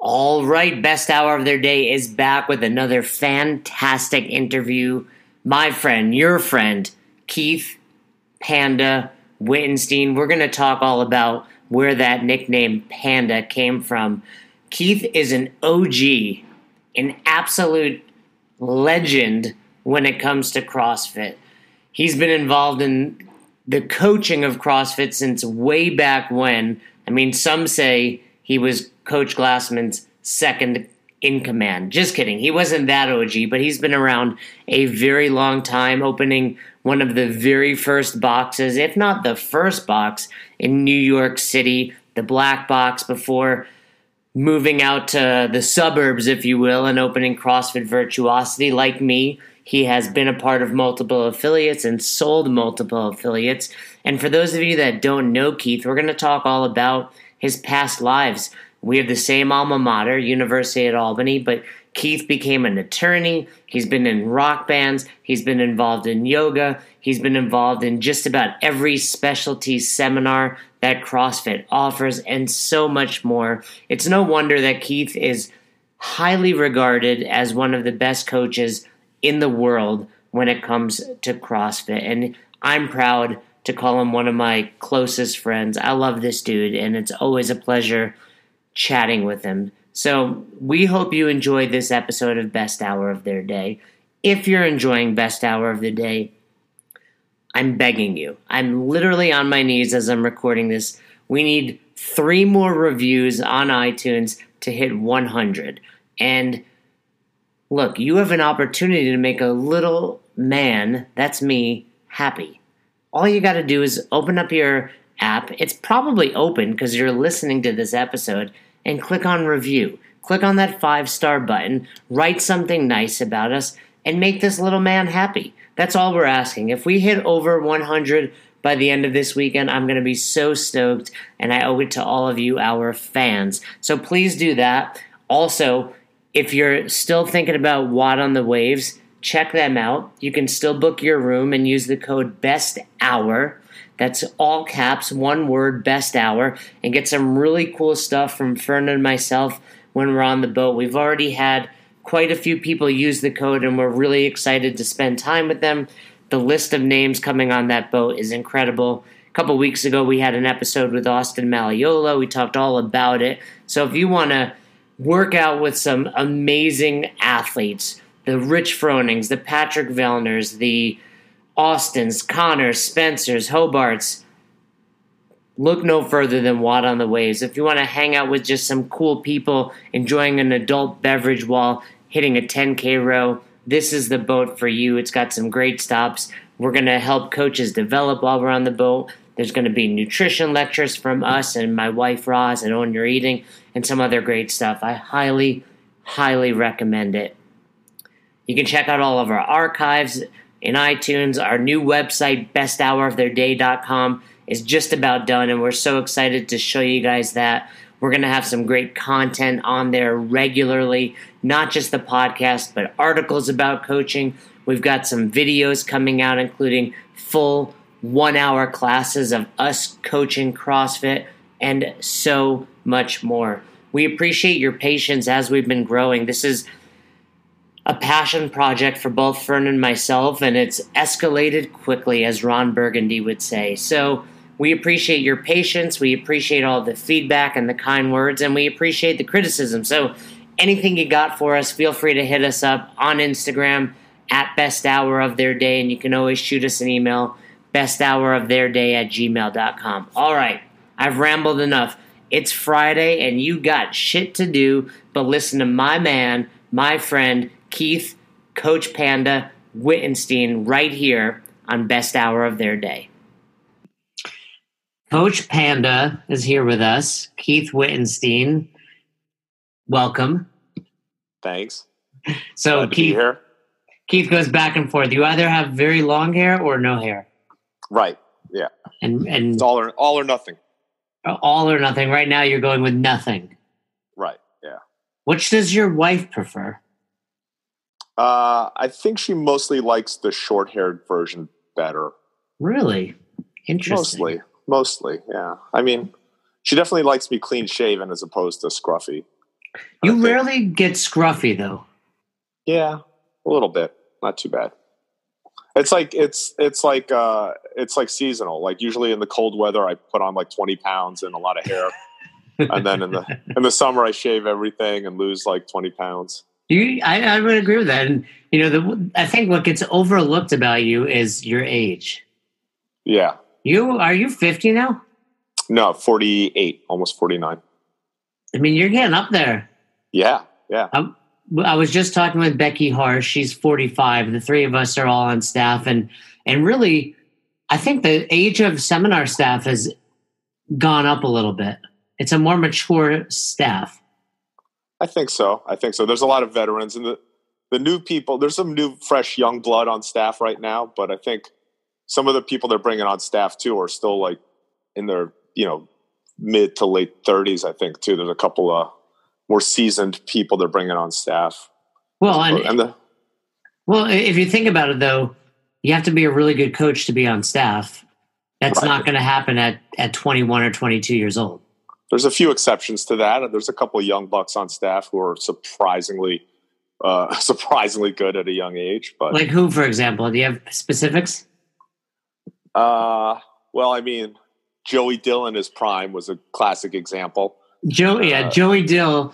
All right, best hour of their day is back with another fantastic interview. My friend, your friend, Keith Panda Wittenstein. We're going to talk all about where that nickname Panda came from. Keith is an OG, an absolute legend when it comes to CrossFit. He's been involved in the coaching of CrossFit since way back when. I mean, some say he was Coach Glassman's second in command. Just kidding. He wasn't that OG, but he's been around a very long time, opening one of the very first boxes, if not the first box, in New York City, the Black Box, before moving out to the suburbs, if you will, and opening CrossFit Virtuosity. Like me, he has been a part of multiple affiliates and sold multiple affiliates. And for those of you that don't know Keith, we're going to talk all about his past lives. We have the same alma mater, University at Albany, but Keith became an attorney. He's been in rock bands. He's been involved in yoga. He's been involved in just about every specialty seminar that CrossFit offers and so much more. It's no wonder that Keith is highly regarded as one of the best coaches in the world when it comes to CrossFit. And I'm proud to call him one of my closest friends. I love this dude, and it's always a pleasure chatting with him. So we hope you enjoyed this episode of Best Hour of Their Day. If you're enjoying Best Hour of the Day, I'm begging you. I'm literally on my knees as I'm recording this. We need three more reviews on iTunes to hit 100. And look, you have an opportunity to make a little man, that's me, happy. All you got to do is open up your app. It's probably open because you're listening to this episode and click on review. Click on that five star button, write something nice about us, and make this little man happy. That's all we're asking. If we hit over 100 by the end of this weekend, I'm going to be so stoked, and I owe it to all of you, our fans. So please do that. Also, if you're still thinking about WOD on the Waves, check them out. You can still book your room and use the code BEST HOUR that's all caps, one word, best hour, and get some really cool stuff from Fern and myself when we're on the boat. We've already had quite a few people use the code, and we're really excited to spend time with them. The list of names coming on that boat is incredible. A couple weeks ago, we had an episode with Austin Malleolo. We talked all about it. So if you want to work out with some amazing athletes, the Rich Fronings, the Patrick Vellners, the Austins, Connors, Spencers, Hobarts. Look no further than WOD on the Waves. If you want to hang out with just some cool people enjoying an adult beverage while hitting a 10K row, this is the boat for you. It's got some great stops. We're going to help coaches develop while we're on the boat. There's going to be nutrition lectures from us and my wife Roz and Own Your Eating and some other great stuff. I highly, highly recommend it. You can check out all of our archives in iTunes. Our new website, besthouroftheirday.com, is just about done, and we're so excited to show you guys that. We're going to have some great content on there regularly, not just the podcast, but articles about coaching. We've got some videos coming out, including full one hour classes of us coaching CrossFit and so much more. We appreciate your patience as we've been growing. This is a passion project for both Fern and myself, and it's escalated quickly, as Ron Burgundy would say. So we appreciate your patience, we appreciate all the feedback and the kind words, and we appreciate the criticism. So anything you got for us, feel free to hit us up on Instagram at best hour of their day, and you can always shoot us an email, best hour of their day at gmail.com. All right, I've rambled enough. It's Friday, and you got shit to do but listen to my man, my friend, Keith, Coach Panda, Wittenstein right here on Best Hour of Their Day. Coach Panda is here with us. Keith Wittenstein, welcome. Thanks. So Glad Keith, here. Keith goes back and forth. You either have very long hair or no hair, Right. Yeah. and and It's all or all or nothing. all or nothing. Right now, you're going with nothing. Right. Yeah. Which does your wife prefer? Uh, I think she mostly likes the short-haired version better. Really interesting. Mostly. Mostly, yeah. I mean, she definitely likes me clean shaven as opposed to scruffy. You rarely get scruffy though. Yeah, a little bit. Not too bad. It's like it's it's like uh it's like seasonal. Like usually in the cold weather I put on like 20 pounds and a lot of hair. and then in the in the summer I shave everything and lose like 20 pounds. You I, I would agree with that. And you know, the I think what gets overlooked about you is your age. Yeah. You are you 50 now? No, 48, almost 49. I mean, you're getting up there. Yeah, yeah. I'm, I was just talking with Becky Harsh. She's 45. The three of us are all on staff, and and really, I think the age of seminar staff has gone up a little bit. It's a more mature staff. I think so. I think so. There's a lot of veterans and the the new people. There's some new, fresh, young blood on staff right now, but I think some of the people they're bringing on staff too are still like in their you know mid to late 30s. I think too. There's a couple of more seasoned people they're bringing on staff. Well, and, and the, well, if you think about it, though, you have to be a really good coach to be on staff. That's right. not going to happen at at 21 or 22 years old. There's a few exceptions to that. There's a couple of young bucks on staff who are surprisingly uh, surprisingly good at a young age. But like who, for example? Do you have specifics? Uh, well, I mean, Joey Dill in his prime was a classic example. Joe, yeah, uh, Joey Dill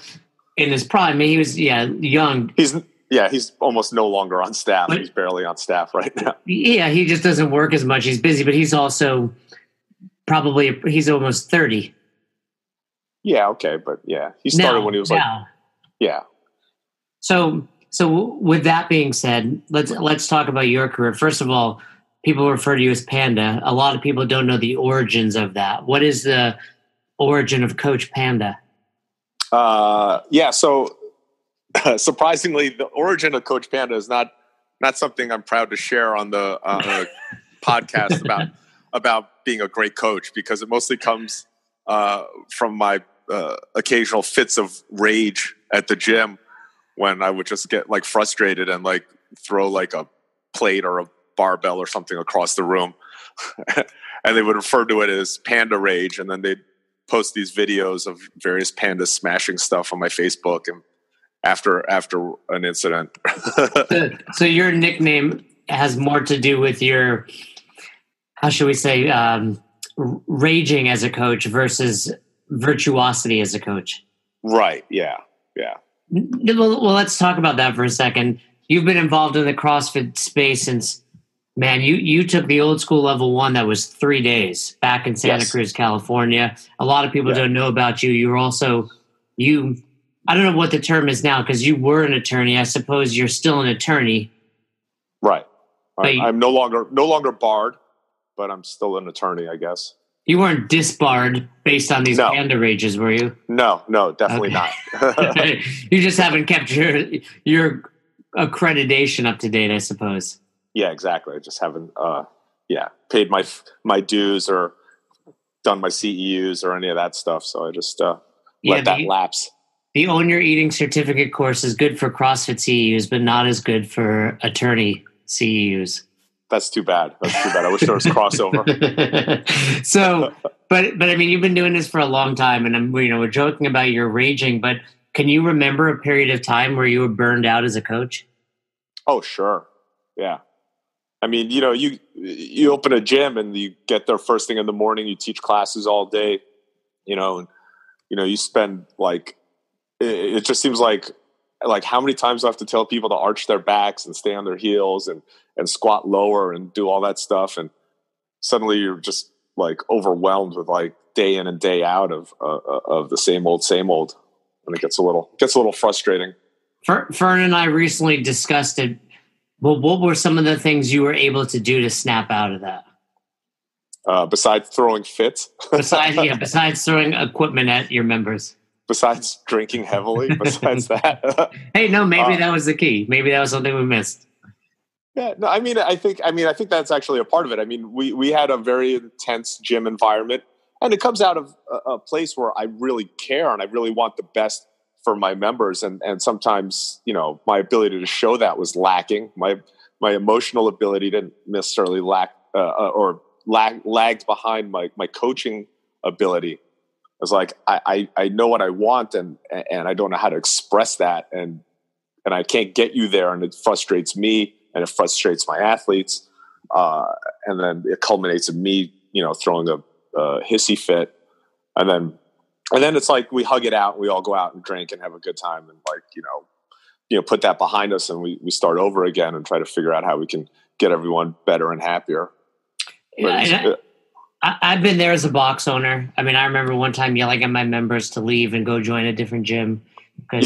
in his prime. I mean, He was yeah young. He's yeah, he's almost no longer on staff. But, he's barely on staff right now. Yeah, he just doesn't work as much. He's busy, but he's also probably he's almost thirty. Yeah, okay, but yeah, he started when he was like yeah. So so with that being said, let's let's talk about your career. First of all, people refer to you as Panda. A lot of people don't know the origins of that. What is the origin of Coach Panda? Uh, yeah, so surprisingly, the origin of Coach Panda is not not something I'm proud to share on the uh, podcast about about being a great coach because it mostly comes uh, from my uh, occasional fits of rage at the gym when I would just get like frustrated and like throw like a plate or a barbell or something across the room. and they would refer to it as panda rage and then they'd post these videos of various pandas smashing stuff on my Facebook and after after an incident. so, so, your nickname has more to do with your how should we say um, raging as a coach versus virtuosity as a coach. Right. Yeah. Yeah. Well, well, let's talk about that for a second. You've been involved in the CrossFit space since Man, you you took the old school level one that was three days back in Santa yes. Cruz, California. A lot of people yeah. don't know about you. You were also you. I don't know what the term is now because you were an attorney. I suppose you're still an attorney. Right. I, I'm no longer no longer barred, but I'm still an attorney. I guess. You weren't disbarred based on these no. panda rages, were you? No, no, definitely okay. not. you just haven't kept your your accreditation up to date, I suppose yeah, exactly. I just haven't, uh, yeah, paid my my dues or done my CEUs or any of that stuff. So I just uh, let yeah, that lapse. The Own Your Eating certificate course is good for CrossFit CEUs, but not as good for attorney CEUs. That's too bad. That's too bad. I wish there was crossover. so, but but I mean, you've been doing this for a long time, and I'm you know we're joking about your raging, but can you remember a period of time where you were burned out as a coach? Oh, sure. Yeah. I mean, you know, you you open a gym and you get there first thing in the morning. You teach classes all day, you know, and you know you spend like it, it just seems like like how many times do I have to tell people to arch their backs and stay on their heels and and squat lower and do all that stuff, and suddenly you're just like overwhelmed with like day in and day out of uh, uh of the same old same old, and it gets a little gets a little frustrating. Fern and I recently discussed it well, what were some of the things you were able to do to snap out of that? Uh, besides throwing fits. besides, yeah, besides throwing equipment at your members. Besides drinking heavily. Besides that. hey, no, maybe uh, that was the key. Maybe that was something we missed. Yeah, no, I mean, I think, I mean, I think that's actually a part of it. I mean, we we had a very intense gym environment, and it comes out of a, a place where I really care and I really want the best for my members and and sometimes you know my ability to show that was lacking my my emotional ability didn't necessarily lack uh, uh or lag, lagged behind my my coaching ability was like, I, I, I know what I want and, and I don't know how to express that. And, and I can't get you there. And it frustrates me and it frustrates my athletes. Uh, and then it culminates in me, you know, throwing a, a hissy fit. And then, and then it's like we hug it out and we all go out and drink and have a good time and like, you know, you know, put that behind us and we, we start over again and try to figure out how we can get everyone better and happier. Yeah, I, have been there as a box owner. I mean, I remember one time yelling at my members to leave and go join a different gym. and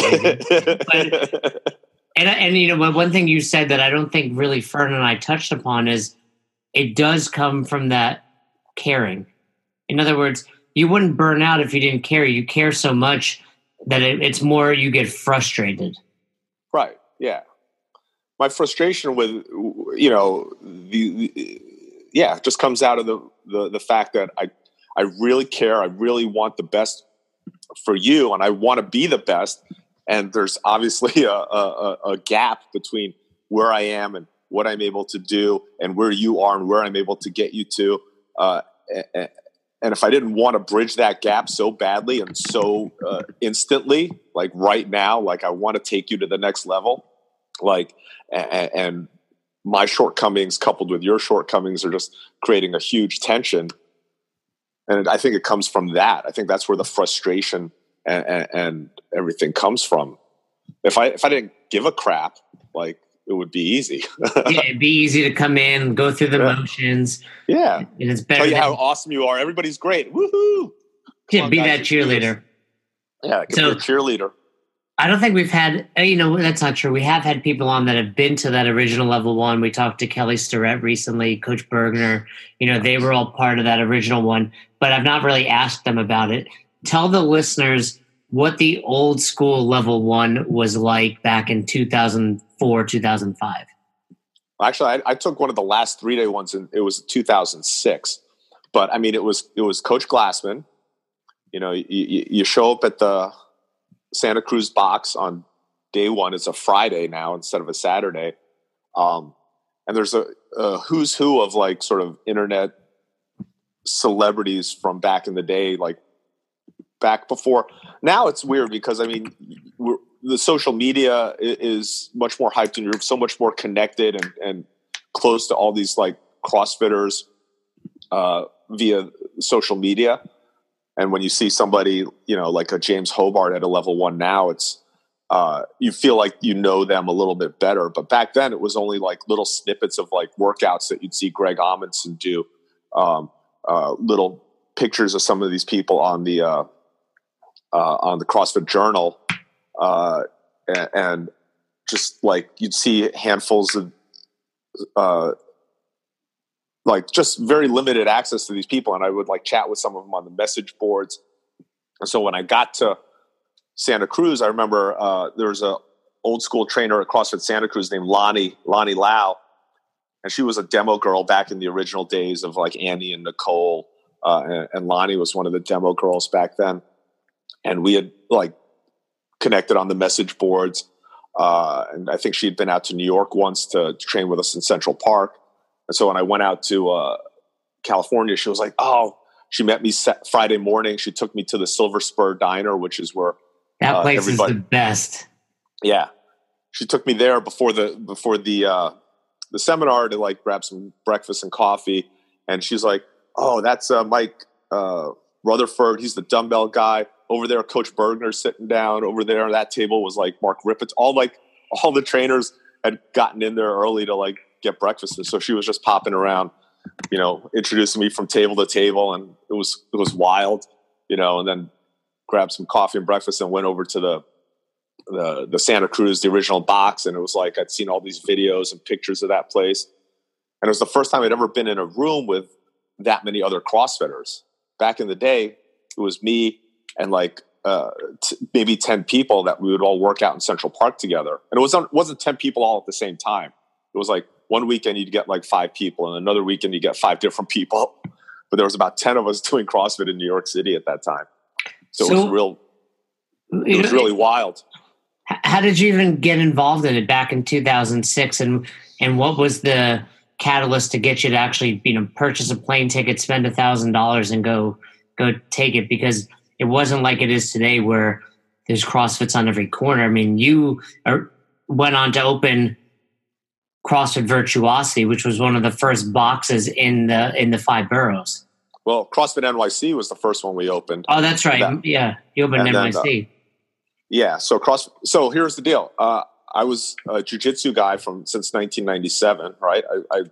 and you know, one thing you said that I don't think really Fern and I touched upon is it does come from that caring. In other words, you wouldn't burn out if you didn't care. You care so much that it, it's more you get frustrated. Right. Yeah. My frustration with you know the, the yeah just comes out of the the the fact that I I really care. I really want the best for you, and I want to be the best. And there's obviously a, a, a gap between where I am and what I'm able to do, and where you are and where I'm able to get you to. Uh, and if I didn't want to bridge that gap so badly and so uh, instantly, like right now, like I want to take you to the next level, like and, and my shortcomings coupled with your shortcomings are just creating a huge tension. And i think it comes from that. I think that's where the frustration and, and, and, everything comes from. If i if i didn't give a crap like it would be easy. Yeah it'd be easy to come in go through the yeah. motions. Yeah. And it's better tell you than, how awesome you are. Everybody's great. Woohoo! Yeah, be that cheerleader. Yeah so, be a cheerleader I don't think we've had, uh, you know, that's not true. We have had people on that have been to that original level one. We talked to Kelly Starrett recently, Coach Burgener. You know, they were all part of that original one, but I've not really asked them about it. Tell the listeners what the old school level one was like back in 2004, 2005. Actually, I, I took one of the last three day ones, and it was 2006. But I mean, it was it was Coach Glassman. You know, you, you show up at the Santa Cruz box on day one. It's a Friday now instead of a Saturday. Um, and there's a, a, who's who of like sort of internet celebrities from back in the day, like back before. Now it's weird because I mean, the social media is much more hyped and you're so much more connected and, and close to all these like CrossFitters uh, via social media. And when you see somebody, you know, like a James Hobart at a level one now, it's uh, you feel like you know them a little bit better. But back then, it was only like little snippets of like workouts that you'd see Greg Amundson do, um, uh, little pictures of some of these people on the uh, uh on the CrossFit Journal, uh, and, and, just like you'd see handfuls of uh, like just very limited access to these people and i would like chat with some of them on the message boards. And so when i got to santa cruz i remember uh, there was a old school trainer at crossfit santa cruz named lonnie lonnie lau. And she was a demo girl back in the original days of like annie and nicole uh, and, and lonnie was one of the demo girls back then. And we had like connected on the message boards uh, and i think she'd been out to new york once to, to train with us in central park and so when I went out to uh, California, she was like, "Oh." She met me Friday morning. She took me to the Silver Spur Diner, which is where that uh, place is the best. Yeah, she took me there before the before the uh, the seminar to like grab some breakfast and coffee. And she's like, "Oh, that's uh, Mike uh, Rutherford. He's the dumbbell guy over there. Coach Burgener sitting down over there. On that table was like Mark Rippetoe. All like all the trainers had gotten in there early to like get breakfast. So she was just popping around, you know, introducing me from table to table, and it was it was wild, you know. And then grabbed some coffee and breakfast and went over to the the the Santa Cruz, the original box, and it was like I'd seen all these videos and pictures of that place, and it was the first time I'd ever been in a room with that many other CrossFitters. Back in the day, it was me and like uh, t- maybe 10 people that we would all work out in Central Park together. And it wasn't, wasn't 10 people all at the same time. It was like one weekend you'd get like five people, and another weekend you get five different people. But there was about ten of us doing CrossFit in New York City at that time, so, so it was real. It was really wild. How did you even get involved in it back in 2006, and and what was the catalyst to get you to actually you know purchase a plane ticket, spend a thousand dollars, and go go take it? Because it wasn't like it is today where there's CrossFits on every corner. I mean, you are, went on to open CrossFit Virtuosity, which was one of the first boxes in the in the five boroughs. Well, CrossFit NYC was the first one we opened. Oh, that's right. That, yeah, you opened NYC. Then, uh, yeah. So cross. So here's the deal. Uh, I was a jujitsu guy from since 1997. Right. I, I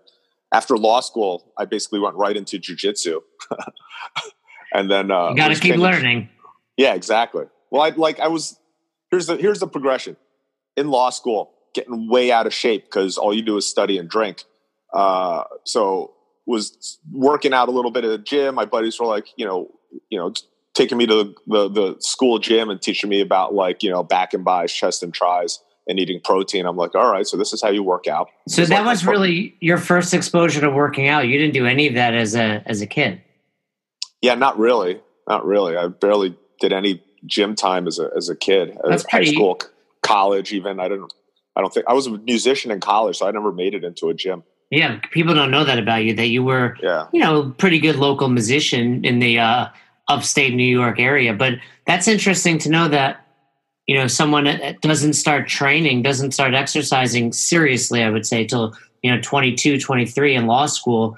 after law school, I basically went right into jujitsu, and then uh, you got to keep learning. Yeah, exactly. Well, I like I was. Here's the here's the progression. In law school, getting way out of shape because all you do is study and drink. Uh, so was working out a little bit at the gym. My buddies were like, you know, you know, taking me to the, the, the school gym and teaching me about like you know back and buys, chest and tries, and eating protein. I'm like, all right, so this is how you work out. So that like, was really your first exposure to working out. You didn't do any of that as a as a kid. Yeah, not really, not really. I barely did any gym time as a as a kid. That's high pretty, school, college, even. I didn't. I don't think I was a musician in college, so I never made it into a gym. Yeah, people don't know that about you. That you were, yeah. you know, pretty good local musician in the uh, upstate New York area. But that's interesting to know that you know someone doesn't start training, doesn't start exercising seriously. I would say till you know 22, 23 in law school.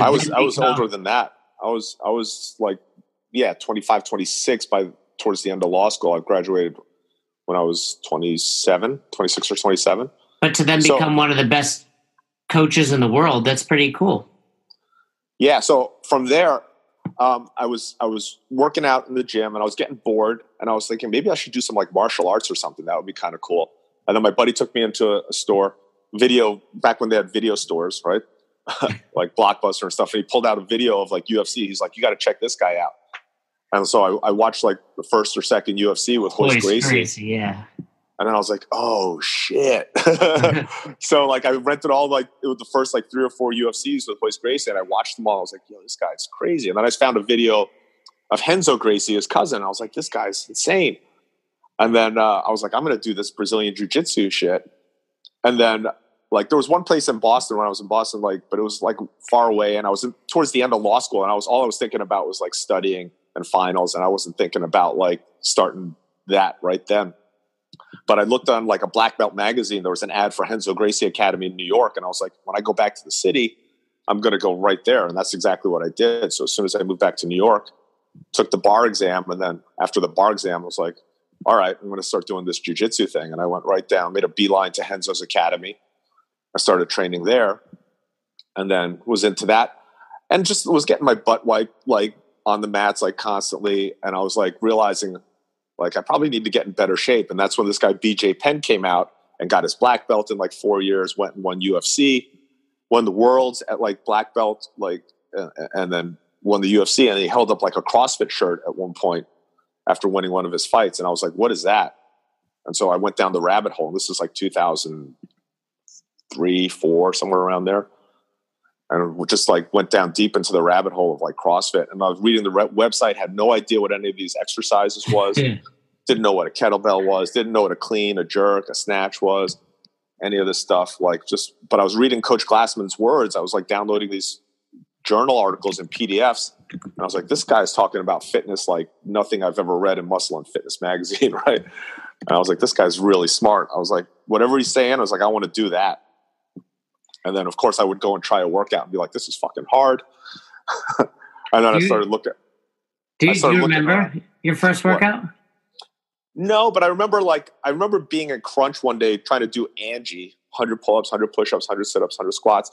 I was I was older than that. I was I was like yeah 25, 26 by towards the end of law school. I graduated when I was 27, 26 or 27. But to then become so, one of the best coaches in the world, that's pretty cool. Yeah. So from there, um, I was I was working out in the gym and I was getting bored and I was thinking maybe I should do some like martial arts or something. That would be kind of cool. And then my buddy took me into a, a store, video back when they had video stores, right? like Blockbuster and stuff. And he pulled out a video of like UFC. He's like, you got to check this guy out. And so I, I, watched like the first or second UFC with Royce Gracie. Gracie. Yeah. And then I was like, oh shit. so like I rented all like it was the first like three or four UFCs with Royce Gracie and I watched them all. I was like, yo, this guy's crazy. And then I found a video of Renzo Gracie, his cousin. I was like, this guy's insane. And then uh, I was like, I'm gonna do this Brazilian jiu-jitsu shit. And then like there was one place in Boston when I was in Boston, like, but it was like far away and I was in, towards the end of law school and I was all I was thinking about was like studying and finals and I wasn't thinking about like starting that right then. But I looked on like a black belt magazine. There was an ad for Renzo Gracie Academy in New York, and I was like, when I go back to the city, I'm going to go right there, and that's exactly what I did. So as soon as I moved back to New York, took the bar exam, and then after the bar exam, I was like, all right, I'm going to start doing this jujitsu thing, and I went right down, made a beeline to Renzo's Academy. I started training there, and then was into that, and just was getting my butt wiped like on the mats like constantly, and I was like realizing like I probably need to get in better shape. And that's when this guy BJ Penn came out and got his black belt in like four years, went and won UFC, won the worlds at like black belt, like and then won the UFC. And he held up like a CrossFit shirt at one point after winning one of his fights. And I was like, what is that? And so I went down the rabbit hole. This is like 2003, four, somewhere around there. And just like went down deep into the rabbit hole of like CrossFit. And I was reading the re- website, had no idea what any of these exercises was. Hmm. didn't know what a kettlebell was. Didn't know what a clean, a jerk, a snatch was. Any of this stuff. Like just, but I was reading Coach Glassman's words. I was like downloading these journal articles and PDFs. And I was like, this guy's talking about fitness like nothing I've ever read in Muscle and Fitness magazine, right? And I was like, this guy's really smart. I was like, whatever he's saying, I was like, I want to do that. And then, of course, I would go and try a workout and be like, "This is fucking hard." and then I started looking. Do you, do you remember your first workout? What? No, but I remember like I remember being at Crunch one day trying to do Angie, hundred pull-ups, hundred push-ups, hundred sit-ups, hundred squats,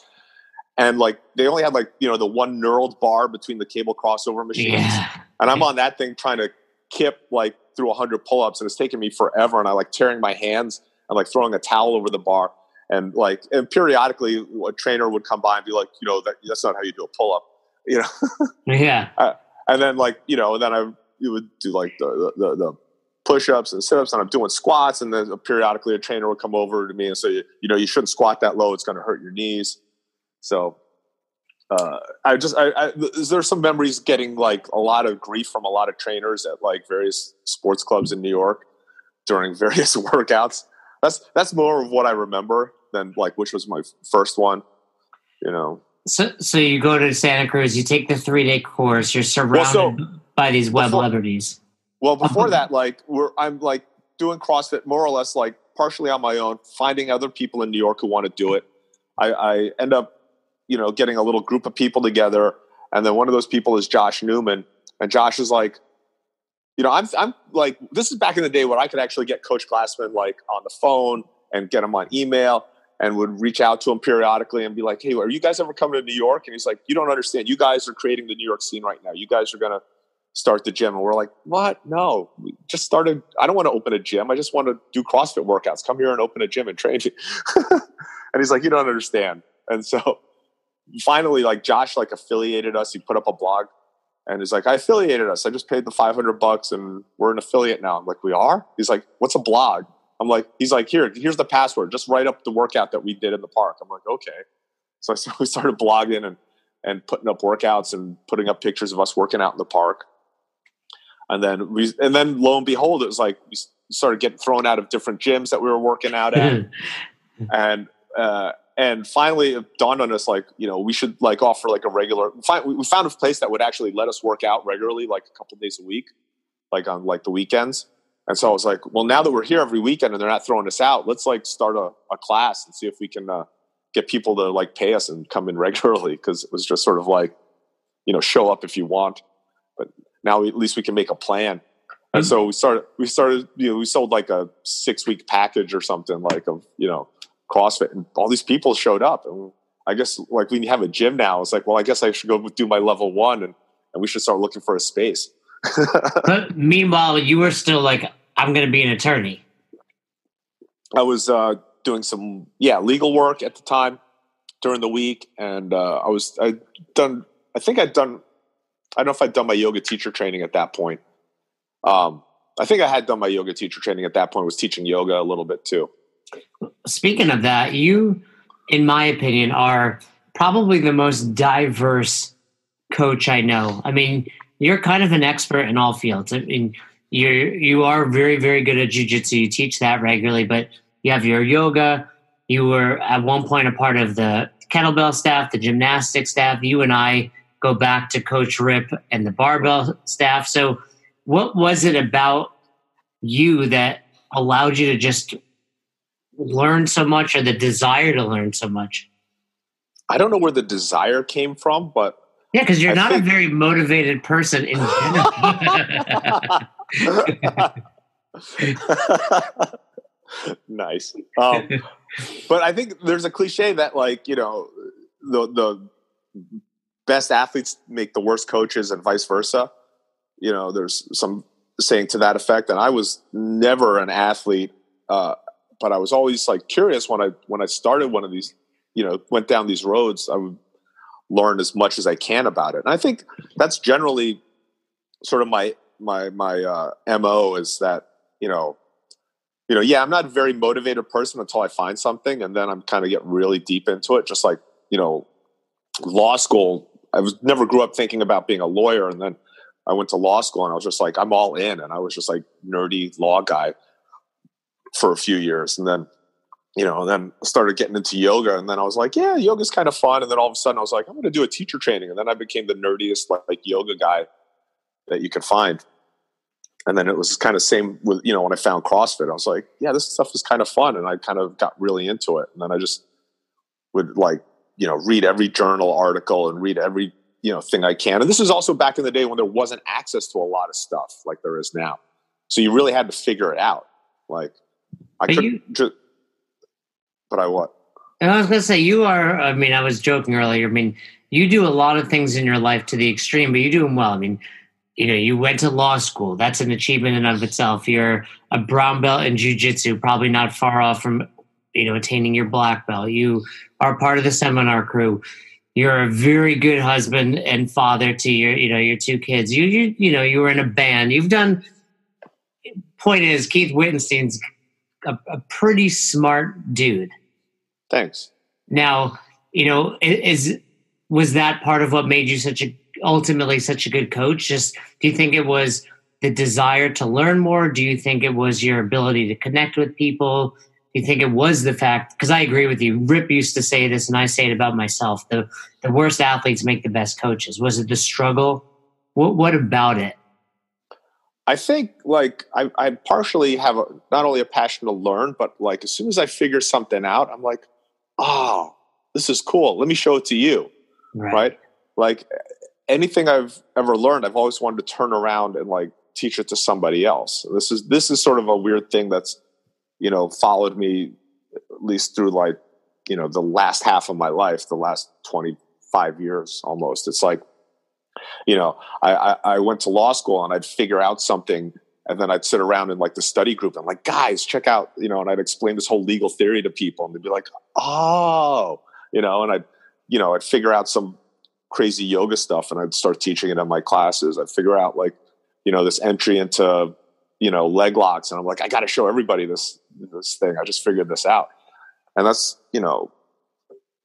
and like they only had like you know the one knurled bar between the cable crossover machines, yeah. and I'm on that thing trying to kip like through hundred pull-ups, and it's taking me forever, and I like tearing my hands and like throwing a towel over the bar and like and periodically a trainer would come by and be like you know that that's not how you do a pull-up you know? Yeah. Uh, and then like you know and then i you would do like the the, the push-ups and sit-ups and i'm doing squats and then periodically a trainer would come over to me and say you know you shouldn't squat that low it's going to hurt your knees. So uh, I just I, I, there's some memories getting like a lot of grief from a lot of trainers at like various sports clubs in New York during various workouts that's that's more of what I remember than like which was my first one. You know. So so you go to Santa Cruz, you take the three day course, you're surrounded well, so, by these web before, celebrities. well, before that, like we're I'm like doing CrossFit more or less like partially on my own, finding other people in New York who want to do it. I, I end up, you know, getting a little group of people together, and then one of those people is Josh Newman, and Josh is like, you know, I'm I'm like this is back in the day where I could actually get Coach Glassman like on the phone and get him on email and would reach out to him periodically and be like, "Hey, are you guys ever coming to New York?" And he's like, "You don't understand. You guys are creating the New York scene right now. You guys are gonna start the gym." And we're like, "What? No, we just started. I don't want to open a gym. I just want to do CrossFit workouts. Come here and open a gym and train." and he's like, "You don't understand." And so finally, like Josh, like affiliated us. He put up a blog and he's like, I affiliated us. I just paid the 500 bucks and we're an affiliate now. I'm like, we are? He's like, what's a blog? I'm like, he's like, here, here's the password. Just write up the workout that we did in the park. I'm like, okay. So I we started blogging and, and putting up workouts and putting up pictures of us working out in the park. And then we, and then lo and behold, it was like we started getting thrown out of different gyms that we were working out at. and, uh, and finally it dawned on us like you know we should like offer like a regular we found a place that would actually let us work out regularly like a couple days a week like on like the weekends. And so i was like well now that we're here every weekend and they're not throwing us out let's like start a, a class and see if we can uh, get people to like pay us and come in regularly. Because it was just sort of like you know show up if you want. But now we, at least we can make a plan. And so we started we started you know we sold like a six week package or something like of you know CrossFit, and all these people showed up. And I guess like we have a gym now. It's like, well, I guess I should go do my level one, and and we should start looking for a space. but meanwhile, you were still like, I'm going to be an attorney. I was uh, doing some yeah legal work at the time during the week, and uh, I was I done. I think I'd done. I don't know if I'd done my yoga teacher training at that point. Um, I think I had done my yoga teacher training at that point. Was teaching yoga a little bit too. Speaking of that, you, in my opinion, are probably the most diverse coach I know. I mean, you're kind of an expert in all fields. I mean, you you are very very good at jujitsu. You teach that regularly, but you have your yoga. You were at one point a part of the kettlebell staff, the gymnastics staff. You and I go back to Coach Rip and the barbell staff. So, what was it about you that allowed you to just learn so much or the desire to learn so much? I don't know where the desire came from, but yeah, because you're I not think... a very motivated person in general. nice. Um, but I think there's a cliche that, like, you know, the the best athletes make the worst coaches, and vice versa. You know, there's some saying to that effect. And I was never an athlete uh, but I was always like curious when I when I started one of these, you know, went down these roads. I would learn as much as I can about it. And I think that's generally sort of my my my uh, mo is that you know you know yeah i'm not a very motivated person until i find something and then i'm kind of get really deep into it just like you know law school i was never grew up thinking about being a lawyer and then i went to law school and i was just like i'm all in and i was just like nerdy law guy for a few years and then you know, then started getting into yoga, and then I was like, yeah, yoga's kind of fun. And then all of a sudden, I was like, I'm going to do a teacher training, and then I became the nerdiest like, like yoga guy that you could find. And then it was kind of same with you know when I found CrossFit, I was like, yeah, this stuff is kind of fun, and I kind of got really into it. And then I just would like you know read every journal article and read every you know thing I can. And this was also back in the day when there wasn't access to a lot of stuff like there is now, so you really had to figure it out. Like I could you, just, but I what? I was going to say you are. I mean, I was joking earlier. I mean, you do a lot of things in your life to the extreme, but you do them well. I mean, you know, you went to law school. That's an achievement in and of itself. You're a brown belt in jujitsu, probably not far off from you know attaining your black belt. You are part of the seminar crew. You're a very good husband and father to your you know your two kids. You you you know you were in a band. You've done. Point is, Keith Wittenstein's a, a pretty smart dude. Thanks. Now, you know, is was that part of what made you such a ultimately such a good coach? Just do you think it was the desire to learn more? Do you think it was your ability to connect with people? Do you think it was the fact? Because I agree with you. Rip used to say this, and I say it about myself: the the worst athletes make the best coaches. Was it the struggle? What what about it? I think like I, I partially have a, not only a passion to learn, but like as soon as I figure something out, I'm like, oh, this is cool. Let me show it to you. Right. right? Like anything I've ever learned, I've always wanted to turn around and like teach it to somebody else. This is this is sort of a weird thing that's you know followed me at least through like you know the last half of my life, the last twenty five years almost. It's like you know I, I, I went to law school and I'd figure out something and then I'd sit around in like the study group. And I'm like, guys, check out, you know, and I'd explain this whole legal theory to people, and they'd be like, oh, you know, and I'd, you know, I'd figure out some crazy yoga stuff, and I'd start teaching it in my classes. I'd figure out like, you know, this entry into, you know, leg locks, and I'm like, I got to show everybody this this thing. I just figured this out, and that's you know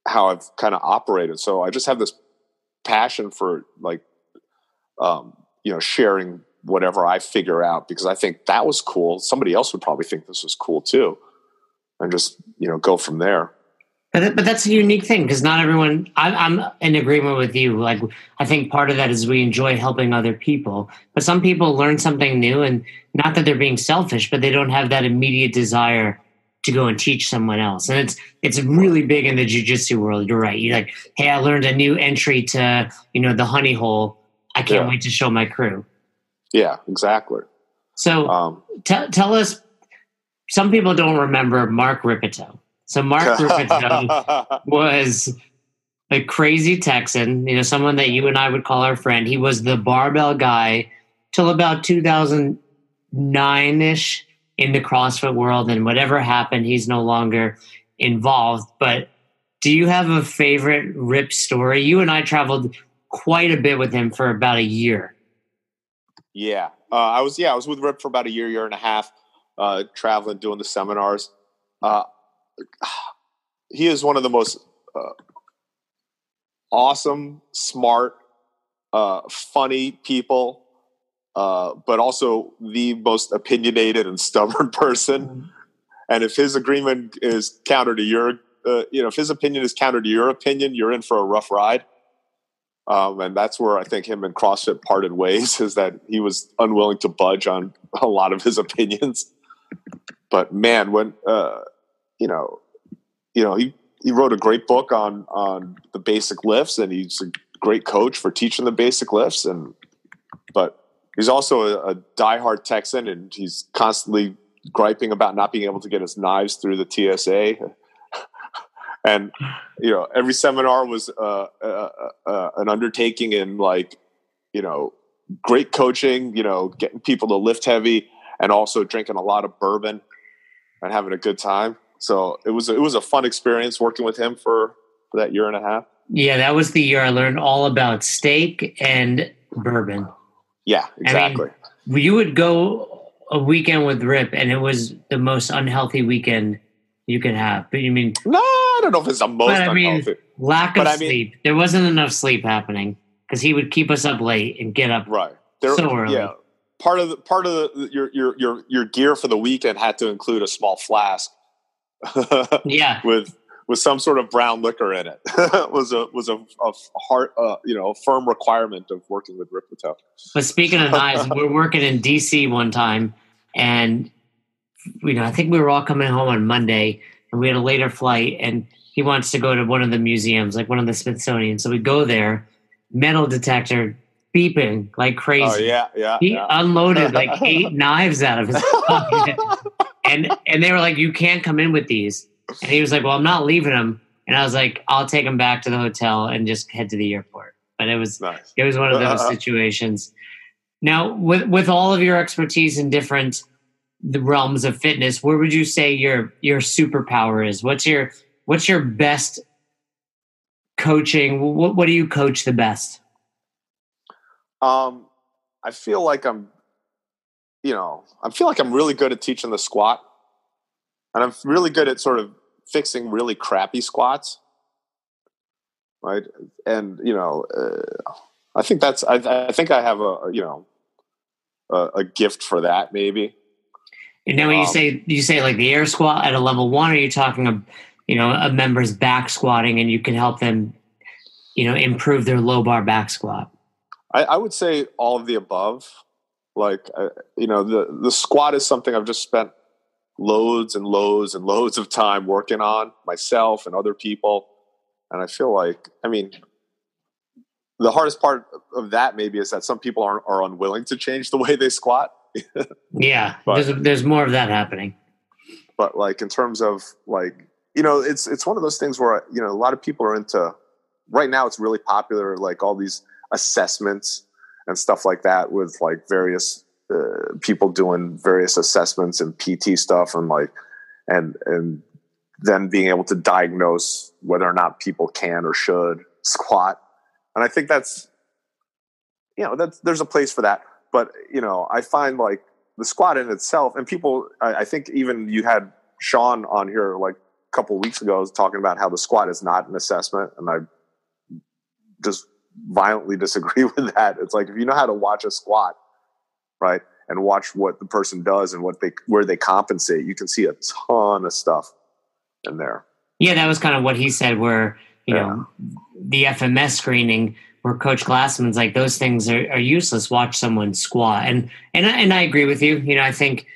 how I've kind of operated. So I just have this passion for like, um, you know, sharing whatever I figure out because I think that was cool. Somebody else would probably think this was cool too, and just you know go from there. But, but that's a unique thing because not everyone. I, I'm in agreement with you. Like I think part of that is we enjoy helping other people, but some people learn something new, and not that they're being selfish, but they don't have that immediate desire to go and teach someone else. And it's it's really big in the jujitsu world. You're right. You're like, hey, I learned a new entry to you know the honey hole. I can't yeah. wait to show my crew. Yeah, exactly. So um, t- tell us, some people don't remember Mark Rippetoe. So Mark Rippetoe was a crazy Texan, you know, someone that you and I would call our friend. He was the barbell guy till about 2009 ish in the CrossFit world. And whatever happened, he's no longer involved. But do you have a favorite Rip story? You and I traveled quite a bit with him for about a year. Yeah, uh, I was. Yeah, I was with Rip for about a year, year and a half, uh, traveling, doing the seminars. Uh, he is one of the most uh, awesome, smart, uh, funny people, uh, but also the most opinionated and stubborn person. Mm-hmm. And if his agreement is counter to your, you know, if his opinion is counter to your opinion, you're in for a rough ride. Um, and that's where I think him and CrossFit parted ways is that he was unwilling to budge on a lot of his opinions. But man, when uh, you know, you know, he he wrote a great book on on the basic lifts, and he's a great coach for teaching the basic lifts. And but he's also a, a diehard Texan, and he's constantly griping about not being able to get his knives through the TSA and you know every seminar was uh, uh, uh, uh, an undertaking in like you know great coaching you know getting people to lift heavy and also drinking a lot of bourbon and having a good time. So it was it was a fun experience working with him for, for that year and a half. Yeah that was the year i learned all about steak and bourbon yeah exactly I mean, you would go a weekend with rip and it was the most unhealthy weekend you could have but you mean no I don't know if it's the most but, I mean, unhealthy. Lack of but, sleep. mean, there wasn't enough sleep happening because he would keep us up late and get up right there, so early. Yeah, part of the part of the, your your your your gear for the weekend had to include a small flask. yeah, with with some sort of brown liquor in it. Was a was a, a hard uh, you know a firm requirement of working with Rippetoe. But speaking of knives, we're working in DC one time, and you know I think we were all coming home on Monday and we had a later flight and he wants to go to one of the museums like one of the smithsonian. So we go there metal detector beeping like crazy. oh yeah yeah he yeah. unloaded like eight knives out of his pocket. And and they were like you can't come in with these and he was like well i'm not leaving him." and i was like i'll take him back to the hotel and just head to the airport but it was nice. it was one of those situations now with with all of your expertise in different the realms of fitness, where would you say your your superpower is? What's your what's your best coaching? What what do you coach the best? Um, I feel like I'm, you know, I feel like I'm really good at teaching the squat, and I'm really good at sort of fixing really crappy squats. Right, and you know, uh, I think that's I, I think I have a you know a, a gift for that maybe and now, when um, you say you say like the air squat at a level one, are you talking a you know a member's back squatting, and you can help them, you know, improve their low bar back squat? I, I would say all of the above. Like, uh, you know, the the squat is something I've just spent loads and loads and loads of time working on myself and other people, and I feel like, I mean, the hardest part of that maybe is that some people are are unwilling to change the way they squat. yeah, but, there's there's more of that happening. But like in terms of like you know, it's it's one of those things where you know a lot of people are into. Right now, it's really popular, like all these assessments and stuff like that, with like various uh, people doing various assessments and PT stuff, and like and and then being able to diagnose whether or not people can or should squat. And I think that's you know that's there's a place for that. But you know, I find like the squat in itself, and people, I, I think even you had Sean on here like a couple weeks ago talking about how the squat is not an assessment, and I just violently disagree with that. It's like if you know how to watch a squat, right, and watch what the person does and what they where they compensate, you can see a ton of stuff in there. Yeah, that was kind of what he said. Where you yeah. know the FMS screening, where Coach Glassman's like those things are, are useless. Watch someone squat, and and and I agree with you. You know, I think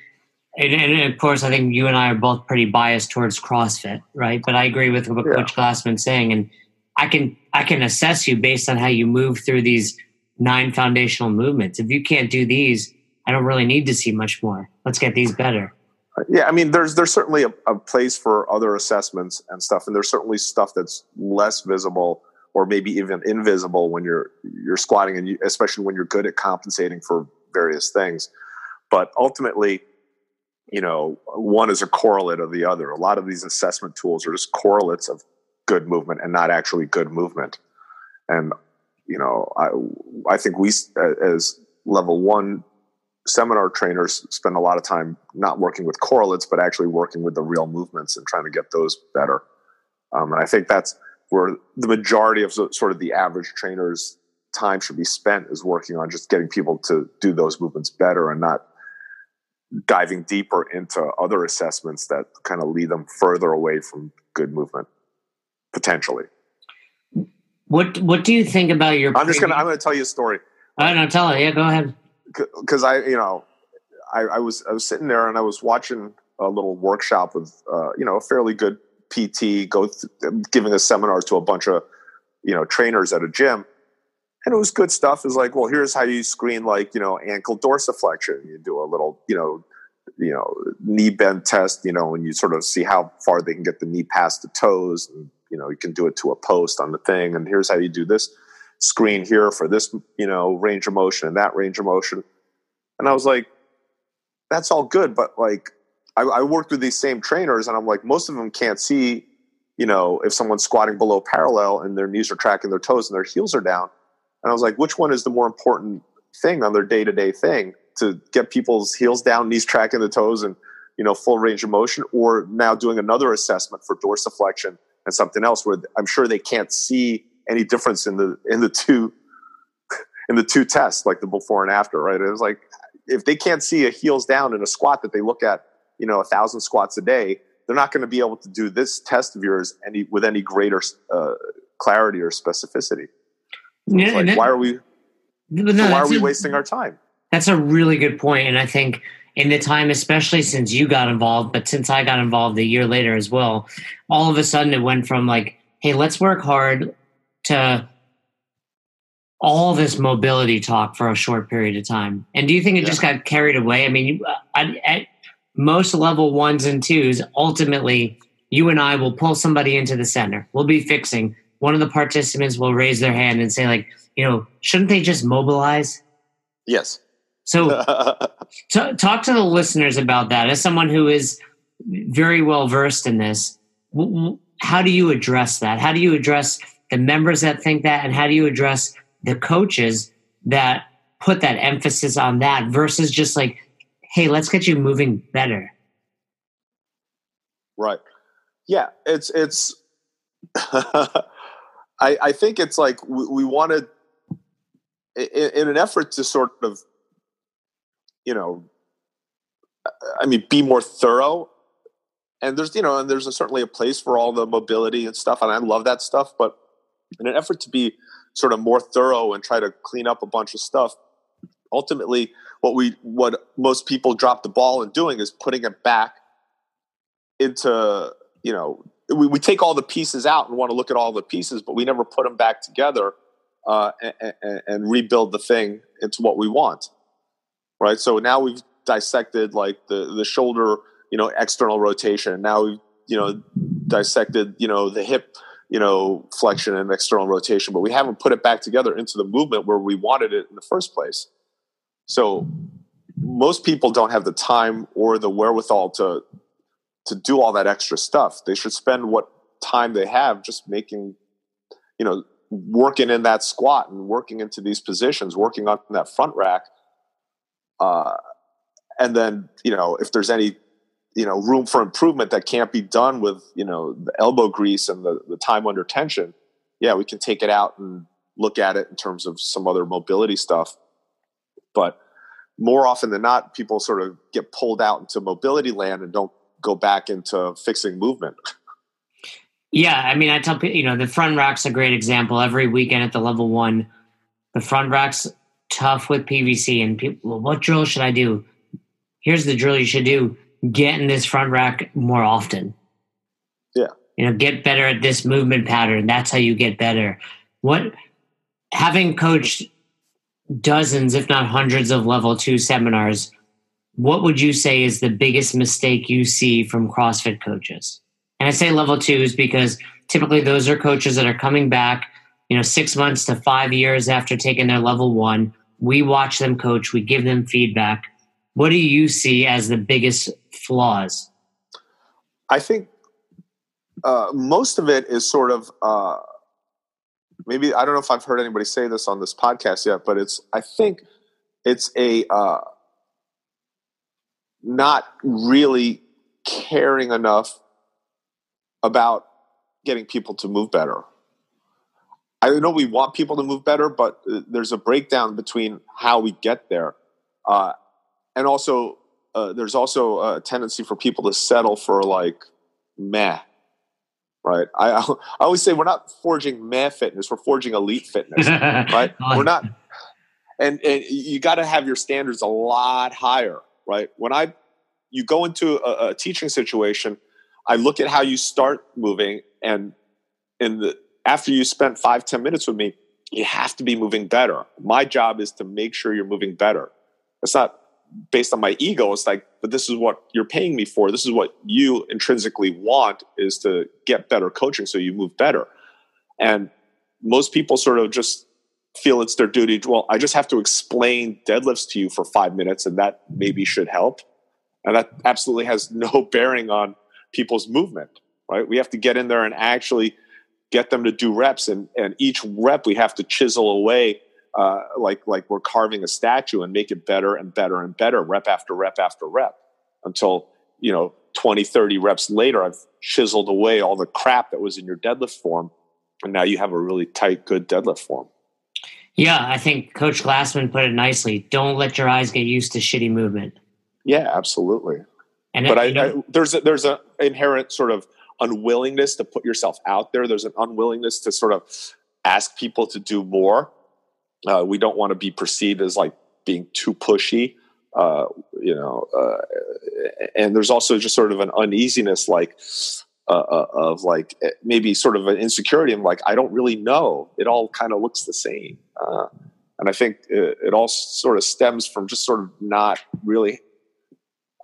and, and, of course, I think you and I are both pretty biased towards CrossFit, right? But I agree with what yeah. Coach Glassman's saying, and I can I can assess you based on how you move through these nine foundational movements. If you can't do these, I don't really need to see much more. Let's get these better. Yeah, I mean, there's there's certainly a, a place for other assessments and stuff, and there's certainly stuff that's less visible or maybe even invisible when you're you're squatting, and you, especially when you're good at compensating for various things. But ultimately, you know, one is a correlate of the other. A lot of these assessment tools are just correlates of good movement and not actually good movement. And, you know, I, I think we, as level one seminar trainers, spend a lot of time not working with correlates, but actually working with the real movements and trying to get those better. Um, and I think that's where the majority of sort of the average trainer's time should be spent is working on just getting people to do those movements better and not diving deeper into other assessments that kind of lead them further away from good movement potentially. What what do you think about your i'm just gonna i'm gonna tell you a story. I don't tell it. Yeah go ahead because i you know I, I, was i was sitting there and i was watching a little workshop with uh, you know a fairly good pt go th- giving a seminar to a bunch of you know trainers at a gym and it was good stuff. Is like, well, here's how you screen like you know ankle dorsiflexion. You do a little you know you know knee bend test. You know, and you sort of see how far they can get the knee past the toes. And you know, you can do it to a post on the thing. And here's how you do this screen here for this you know range of motion and that range of motion. And I was like, that's all good, but like I, I worked with these same trainers, and I'm like, most of them can't see. You know, if someone's squatting below parallel and their knees are tracking their toes and their heels are down, and I was like, which one is the more important thing on their day to day thing to get people's heels down, knees tracking the toes, and you know full range of motion, or now doing another assessment for dorsiflexion and something else where I'm sure they can't see any difference in the in the two in the two tests, like the before and after, right? It was like if they can't see a heels down in a squat that they look at, you know, a thousand squats a day, they're not going to be able to do this test of yours any with any greater uh, clarity or specificity. Yeah, like, why are we? No, so why are we a, wasting our time? That's a really good point, and I think in the time, especially since you got involved, but since I got involved a year later as well, all of a sudden it went from like, "Hey, let's work hard," to all this mobility talk for a short period of time. And do you think it yeah. just got carried away? I mean, I, uh, at most level ones and twos, ultimately, you and I will pull somebody into the center. We'll be fixing one of the participants will raise their hand and say, like, you know, shouldn't they just mobilize? Yes. So t- talk to the listeners about that. As someone who is very well versed in this, w- how do you address that? How do you address the members that think that, and how do you address the coaches that put that emphasis on that versus just like, hey, let's get you moving better? Right. Yeah, it's it's I, I think it's like we, we wanted in, in an effort to sort of, you know, I mean, be more thorough. And there's, you know, and there's a, certainly a place for all the mobility and stuff, and I love that stuff. But in an effort to be sort of more thorough and try to clean up a bunch of stuff, ultimately what we what most people drop the ball in doing is putting it back into you know we, we take all the pieces out and want to look at all the pieces, but we never put them back together uh, and, and, and rebuild the thing into what we want. Right. So now we've dissected like the the shoulder, you know, external rotation. And now we've you know dissected you know the hip you know flexion and external rotation, but we haven't put it back together into the movement where we wanted it in the first place. So most people don't have the time or the wherewithal to to do all that extra stuff. They should spend what time they have just making, you know, working in that squat and working into these positions, working on that front rack. Uh, and then, you know, if there's any, you know, room for improvement that can't be done with, you know, the elbow grease and the, the time under tension, yeah, we can take it out and look at it in terms of some other mobility stuff. But more often than not, people sort of get pulled out into mobility land and don't go back into fixing movement. Yeah, I mean, I tell people, you know, the front rack's a great example. Every weekend at the level one, the front rack's tough with PVC, and people, well, what drill should I do? Here's the drill you should do: get in this front rack more often. Yeah, you know, get better at this movement pattern. That's how you get better. What having coached dozens, if not hundreds, of level two seminars what would you say is the biggest mistake you see from CrossFit coaches? And I say level twos because typically those are coaches that are coming back, you know, six months to five years after taking their level one. We watch them coach, we give them feedback. What do you see as the biggest flaws? I think uh, most of it is sort of uh, maybe I don't know if I've heard anybody say this on this podcast yet, but it's I think it's a uh, not really caring enough about getting people to move better. I know we want people to move better, but uh, there's a breakdown between how we get there, uh, and also uh, there's also a tendency for people to settle for like meh. Right. I, I always say we're not forging meh fitness; we're forging elite fitness. right. We're not, and and you got to have your standards a lot higher right? When I you go into a, a teaching situation, I look at how you start moving, and in the after you spent five ten minutes with me, you have to be moving better. My job is to make sure you're moving better. It's not based on my ego. It's like, but this is what you're paying me for. This is what you intrinsically want is to get better coaching so you move better. And most people sort of just feel it's their duty. Well, I just have to explain deadlifts to you for five minutes, and that maybe should help. And that absolutely has no bearing on people's movement, right? We have to get in there and actually get them to do reps, and and each rep we have to chisel away. Uh, like like we're carving a statue and make it better and better and better rep after rep after rep until you know 20 30 reps later i've chiseled away all the crap that was in your deadlift form and now you have a really tight good deadlift form yeah, I think Coach Glassman put it nicely. Don't let your eyes get used to shitty movement. Yeah, absolutely. And but I, I, there's a, there's an inherent sort of unwillingness to put yourself out there. There's an unwillingness to sort of ask people to do more. Uh, we don't want to be perceived as like being too pushy, uh, you know. Uh, and there's also just sort of an uneasiness, like uh, uh, of like eh, maybe sort of an insecurity. I'm like, I don't really know. It all kind of looks the same. Uh, and I think it, it, all sort of stems from just sort of not really,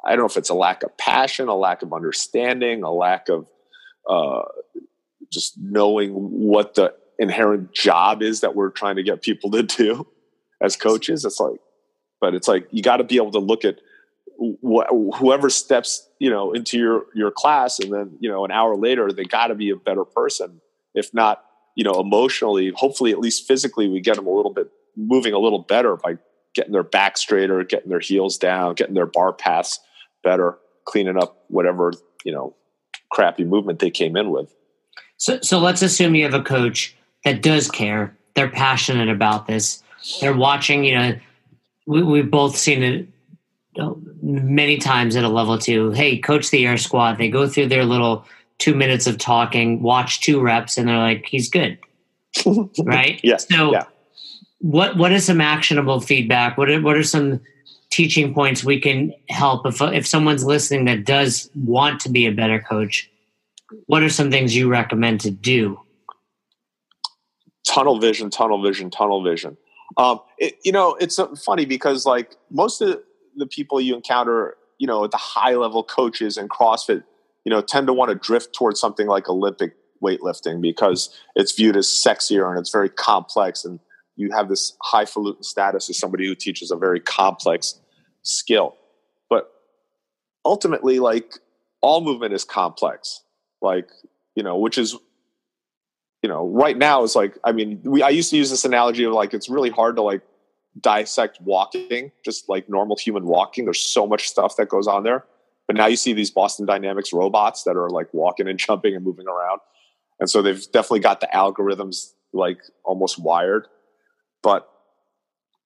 I don't know if it's a lack of passion, a lack of understanding, a lack of uh, just knowing what the inherent job is that we're trying to get people to do as coaches. It's like, but it's like you got to be able to look at wh- whoever steps you know into your your class and then you know an hour later they got to be a better person if not you know emotionally hopefully at least physically we get them a little bit moving a little better by getting their back straighter getting their heels down getting their bar paths better cleaning up whatever you know crappy movement they came in with so so let's assume you have a coach that does care they're passionate about this they're watching you know we, we've both seen it uh, many times at a level two. Hey, coach the air squat. They go through their little two minutes of talking, watch two reps, and they're like, he's good. right? Yes. So, yeah. what what is some actionable feedback? What are, what are some teaching points we can help if if someone's listening that does want to be a better coach? What are some things you recommend to do? Tunnel vision, tunnel vision, tunnel vision. Um, it, you know, it's funny because like most of the people you encounter, you know, at the high level coaches and CrossFit, you know, tend to want to drift towards something like Olympic weightlifting because it's viewed as sexier and it's very complex and you have this highfalutin status as somebody who teaches a very complex skill. But ultimately, like all movement is complex. Like, you know, which is, you know, right now is like, I mean, we, I used to use this analogy of like, it's really hard to like dissect walking, just like normal human walking. There's so much stuff that goes on there. But now you see these Boston Dynamics robots that are like walking and jumping and moving around. And so they've definitely got the algorithms like almost wired but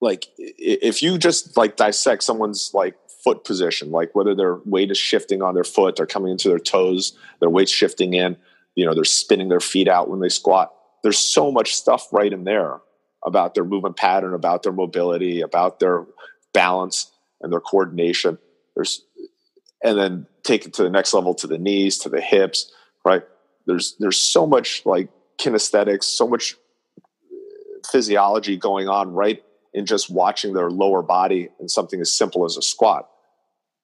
like if you just like dissect someone's like foot position like whether their weight is shifting on their foot they're coming into their toes their weight shifting in you know they're spinning their feet out when they squat. There's so much stuff right in there about their movement pattern about their mobility about their balance and their coordination. There's and then take it to the next level to the knees to the hips right? There's there's so much like kinesthetics so much physiology going on right in just watching their lower body in something as simple as a squat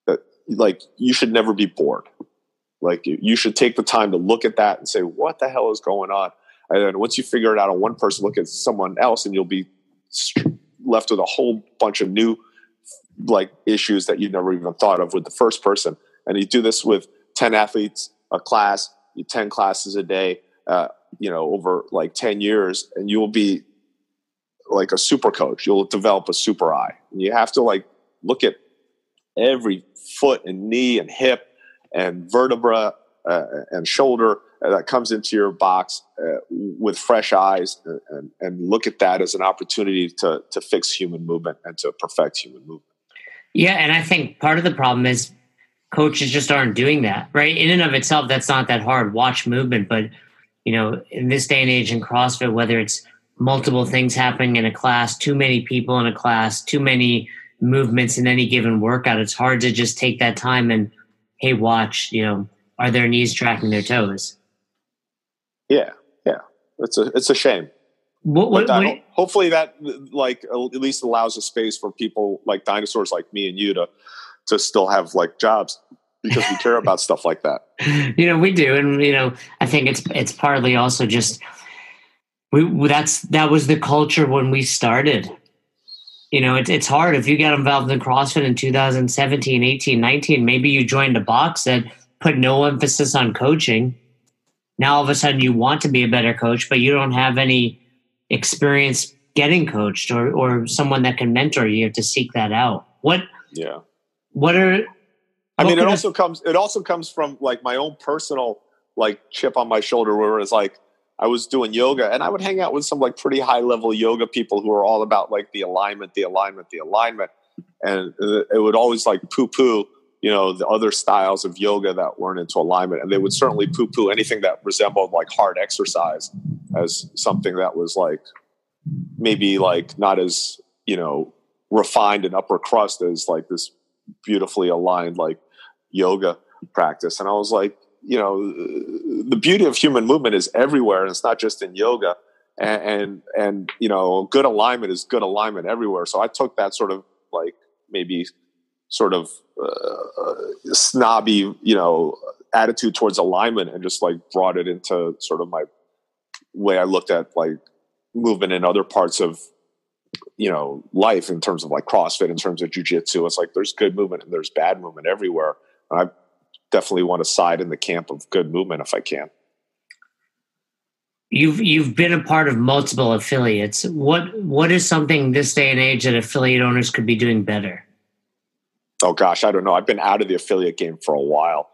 that like you should never be bored like you should take the time to look at that and say what the hell is going on and then once you figure it out on one person look at someone else and you'll be left with a whole bunch of new like issues that you never even thought of with the first person and you do this with 10 athletes a class 10 classes a day uh, you know over like 10 years and you will be like a super coach. You'll develop a super eye. And you have to like look at every foot and knee and hip and vertebra uh, and shoulder that comes into your box uh, with fresh eyes and, and, and, look at that as an opportunity to, to fix human movement and to perfect human movement. Yeah, and I think part of the problem is coaches just aren't doing that, right? In and of itself, that's not that hard. Watch movement, but you know, in this day and age in CrossFit, whether it's multiple things happening in a class, too many people in a class, too many movements in any given workout. It's hard to just take that time and, hey, watch, you know, are their knees tracking their toes? Yeah, yeah. It's a it's a shame. What, what, that, what, hopefully that like at least allows a space for people like dinosaurs like me and you to to still have like jobs because we care about stuff like that. You know, we do, and you know, I think it's it's partly also just we that's that was the culture when we started you know it's, it's hard. If you get involved in crossfit in 2017 18 19 maybe you joined a box that put no emphasis on coaching. Now all of a sudden you want to be a better coach but you don't have any experience getting coached or or someone that can mentor you, you have to seek that out. What yeah. what are i mean it also comes it also comes from like my own personal like chip on my shoulder where it's like I was doing yoga and I would hang out with some like pretty high level yoga people who are all about like the alignment, the alignment, the alignment. And it would always like poo poo, you know, the other styles of yoga that weren't into alignment. And they would certainly poo poo anything that resembled like hard exercise as something that was like maybe like not as, you know, refined and upper crust as like this beautifully aligned like yoga practice. And I was like, you know the beauty of human movement is everywhere and it's not just in yoga. And, and and, you know good alignment is good alignment everywhere. So i took that sort of like maybe sort of uh, snobby you know attitude towards alignment and just like brought it into sort of my way i looked at like movement in other parts of you know life in terms of like crossfit in terms of jiu-jitsu it's like there's good movement and there's bad movement everywhere. And i definitely want to side in the camp of good movement if I can. You've you've been a part of multiple affiliates. What what is something this day and age that affiliate owners could be doing better? Oh gosh, I don't know. I've been out of the affiliate game for a while.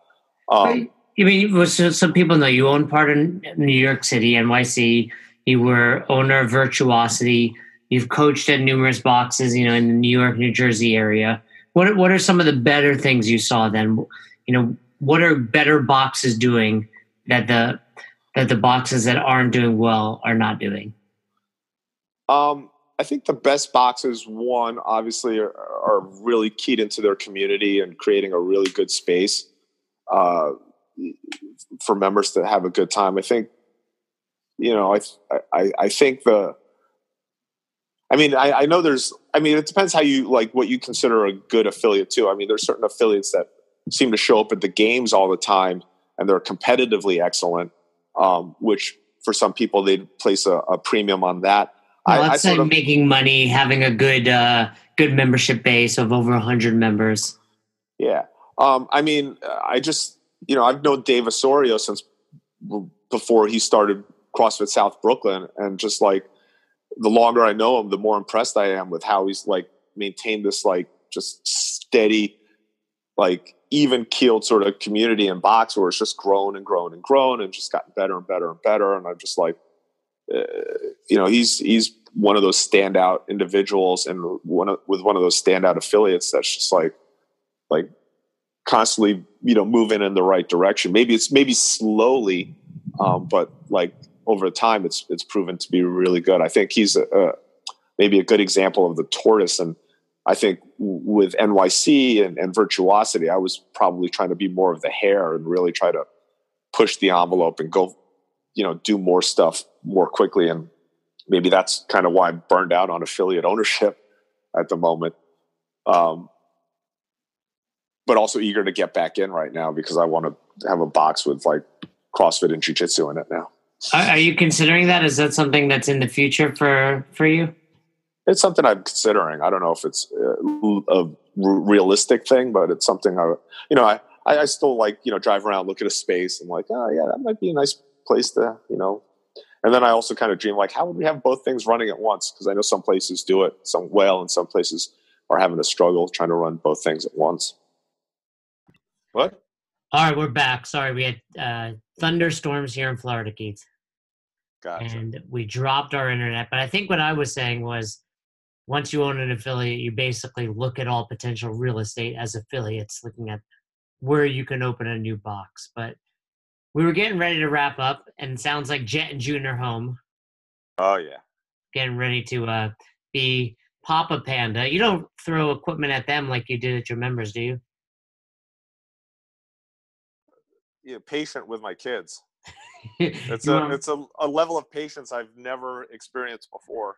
Um, I mean, some people know you own part in New York City, NYC. You were owner of Virtuosity. You've coached at numerous boxes, you know, in the New York, New Jersey area. What what are some of the better things you saw then? You know, what are better boxes doing that the that the boxes that aren't doing well are not doing? Um, I think the best boxes, one, obviously, are, are, really keyed into their community and creating a really good space uh, for members to have a good time. I think, you know, I I, I think the. I mean, I, I know there's. I mean, it depends how you like what you consider a good affiliate too. I mean, there's certain affiliates that seem to show up at the games all the time and they're competitively excellent, um, which for some people they'd place a, a premium on that. Well, I, that's I of, making money, having a good uh, good membership base of over hundred members. Yeah, um, I mean, I just you know I've known Dave Osorio since before he started CrossFit South Brooklyn, and just like the longer I know him, the more impressed I am with how he's like maintained this like just steady, like even keeled sort of community in box where it's just grown and grown and grown and just gotten better and better and better. And I'm just like, uh, you know, he's he's one of those standout individuals and one of, with one of those standout affiliates that's just like like constantly you know moving in the right direction. Maybe it's maybe slowly, um, but like over time, it's it's proven to be really good. I think he's a, a maybe a good example of the tortoise and. I think with NYC and, and, Virtuosity, I was probably trying to be more of the hare and really try to push the envelope and go you know do more stuff more quickly. And maybe that's kind of why i'm burned out on affiliate ownership at the moment. Um, but also eager to get back in right now because i want to have a box with like crossfit and jiu-jitsu in it now. Are you considering that? Is that something that's in the future for for you it's something i'm considering i don't know if it's a realistic thing but it's something i you know i I, still like you know drive around, look at a space, and like, oh yeah, that might be a nice place to, you know. And then I also kind of dream like, how would we have both things running at once? Because I know some places do it, some well, and some places are having a struggle trying to run both things at once. What? All right, we're back. Sorry, we had uh, thunderstorms here in Florida, Keith. Gotcha. And we dropped our internet. But I think what I was saying was once you own an affiliate, you basically look at all potential real estate as affiliates, looking at where you can open a new box. But we were getting ready to wrap up, and sounds like Jet and June are home. Oh yeah, getting ready to uh, be Papa Panda. You don't throw equipment at them like you did at your members, do you? Yeah, patient with my kids. it's a it's a, a level of patience I've never experienced before.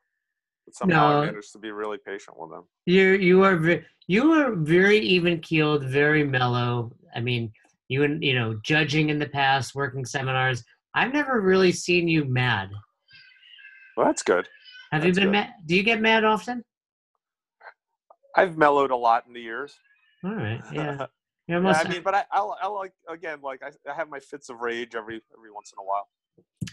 But somehow no, I managed to be really patient with them. You you are very, you are very even keeled, very mellow. I mean, you and you know judging in the past working seminars. I've never really seen you mad. Well that's good. Have that's you been mad do you get mad often? I've mellowed a lot in the years. All right yeah. Yeah, yeah I mean, but I, I, I like again, like I, I have my fits of rage every every once in a while.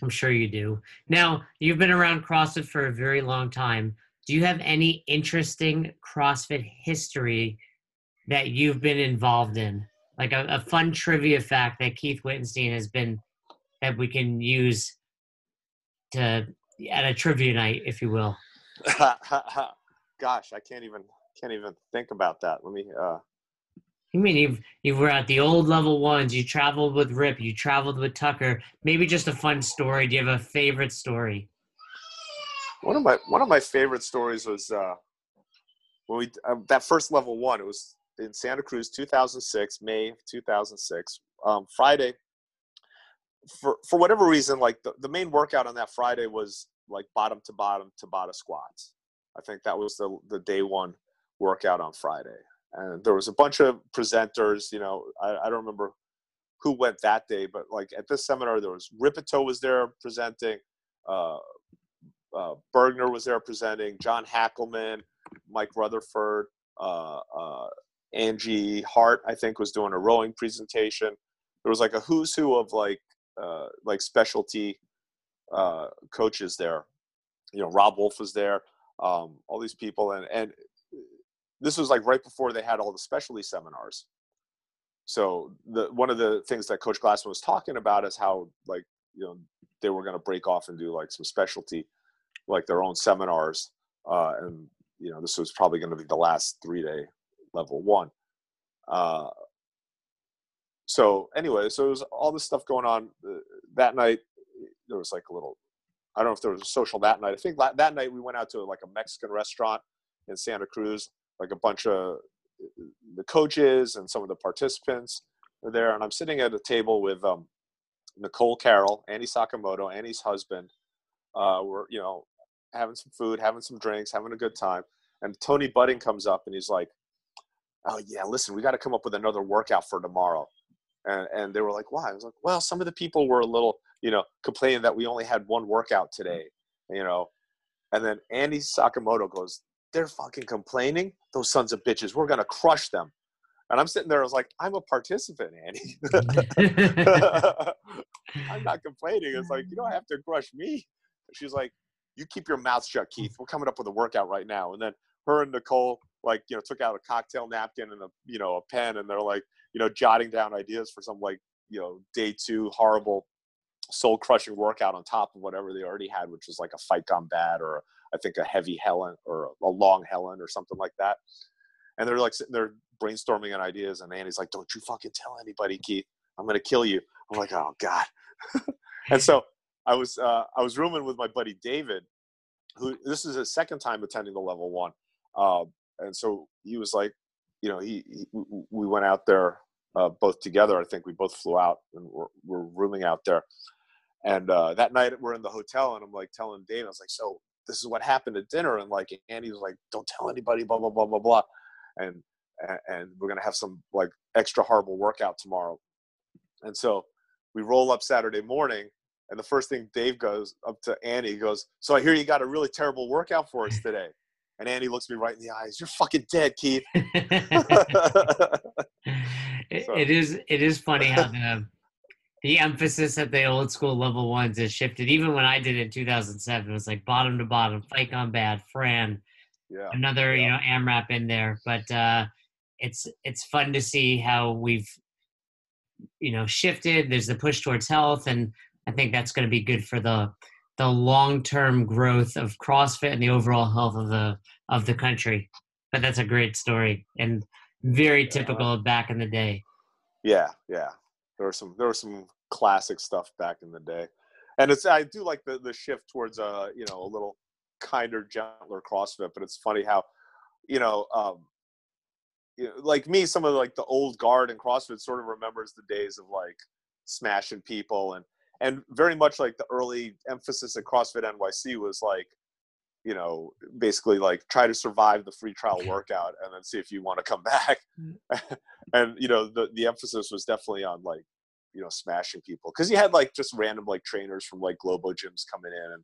I'm sure you do. Now, you've been around CrossFit for a very long time. Do you have any interesting CrossFit history that you've been involved in? like a, a fun trivia fact that Keith Wittenstein has been that we can use to at a trivia night, if you will. Gosh, I can't even can't even think about that. Let me. uh you mean you've you were at the old level ones? You traveled with Rip. You traveled with Tucker. Maybe just a fun story. Do you have a favorite story? One of my one of my favorite stories was uh, when we uh, that first level one. It was in Santa Cruz, 2006, May 2006, um, Friday. For for whatever reason, like the, the main workout on that Friday was like bottom to bottom Tabata squats. I think that was the the day one workout on Friday, and there was a bunch of presenters. You know, I, I don't remember who went that day, but like at this seminar, there was Rippetoe was there presenting, uh, uh, Burgener was there presenting, John Hackleman, Mike Rutherford, uh, uh Angie Hart, I think, was doing a rowing presentation. There was like a who's who of like uh, like specialty uh, coaches there. You know, Robb Wolf was there. Um, all these people, and and this was like right before they had all the specialty seminars. So the one of the things that Coach Glassman was talking about is how like you know they were going to break off and do like some specialty, like their own seminars, uh, and you know this was probably going to be the last three day level one. Uh, so anyway, so there was all this stuff going on uh, that night. There was like a little I don't know if there was a social that night. I think that night we went out to like a Mexican restaurant in Santa Cruz. Like a bunch of the coaches and some of the participants were there, and I'm sitting at a table with um, Nicole Carroll, Annie Sakamoto, Annie's husband. Uh, we're you know having some food, having some drinks, having a good time. And Tony Budding comes up and he's like, "Oh yeah, listen, we got to come up with another workout for tomorrow." And and they were like, "Why?" I was like, "Well, some of the people were a little, you know, complaining that we only had one workout today, you know." And then Annie Sakamoto goes, "They're fucking complaining. Those sons of bitches. We're gonna crush them." And I'm sitting there. I was like, "I'm a participant, Annie. I'm not complaining. It's like you don't have to crush me." She's like, "You keep your mouth shut, Keith. We're coming up with a workout right now." And then her and Nicole like you know took out a cocktail napkin and a you know a pen and they're like you know jotting down ideas for some like you know day two horrible soul crushing workout on top of whatever they already had which was like a fight gone bad or i think a heavy helen or a long helen or something like that and they're like sitting there brainstorming on ideas and annie's like don't you fucking tell anybody keith i'm gonna kill you i'm like oh god and so i was uh, i was rooming with my buddy david who this is his second time attending the level one uh, and so he was like, you know, he, he we went out there uh, both together. I think we both flew out and we're, we're rooming out there. And uh, that night we're in the hotel, and I'm like telling Dave, I was like, so this is what happened at dinner, and like Annie was like, don't tell anybody, blah blah blah blah blah, and and we're gonna have some like extra horrible workout tomorrow. And so we roll up Saturday morning, and the first thing Dave goes up to Annie, he goes, "So I hear you got a really terrible workout for us today." And Annie looks me right in the eyes. You're fucking dead, Keith. it, so. it is it is funny how the the emphasis at the old school level ones has shifted. Even when I did it in 2007, it was like bottom to bottom, fight gone bad, Fran, yeah, another yeah. you know AMRAP in there. But uh, it's it's fun to see how we've you know shifted. There's the push towards health, and I think that's going to be good for the the long term growth of CrossFit and the overall health of the of the country. But that's a great story and very typical of back in the day. Yeah, yeah. There was some there was some classic stuff back in the day. And it's I do like the the shift towards a uh, you know a little kinder, gentler CrossFit, but it's funny how, you know, um, you know, like me, some of the, like the old guard in CrossFit sort of remembers the days of like smashing people and and very much like the early emphasis at CrossFit NYC was like, you know, basically like try to survive the free trial workout and then see if you want to come back. Mm. and you know, the the emphasis was definitely on like, you know, smashing people because you had like just random like trainers from like Globo gyms coming in and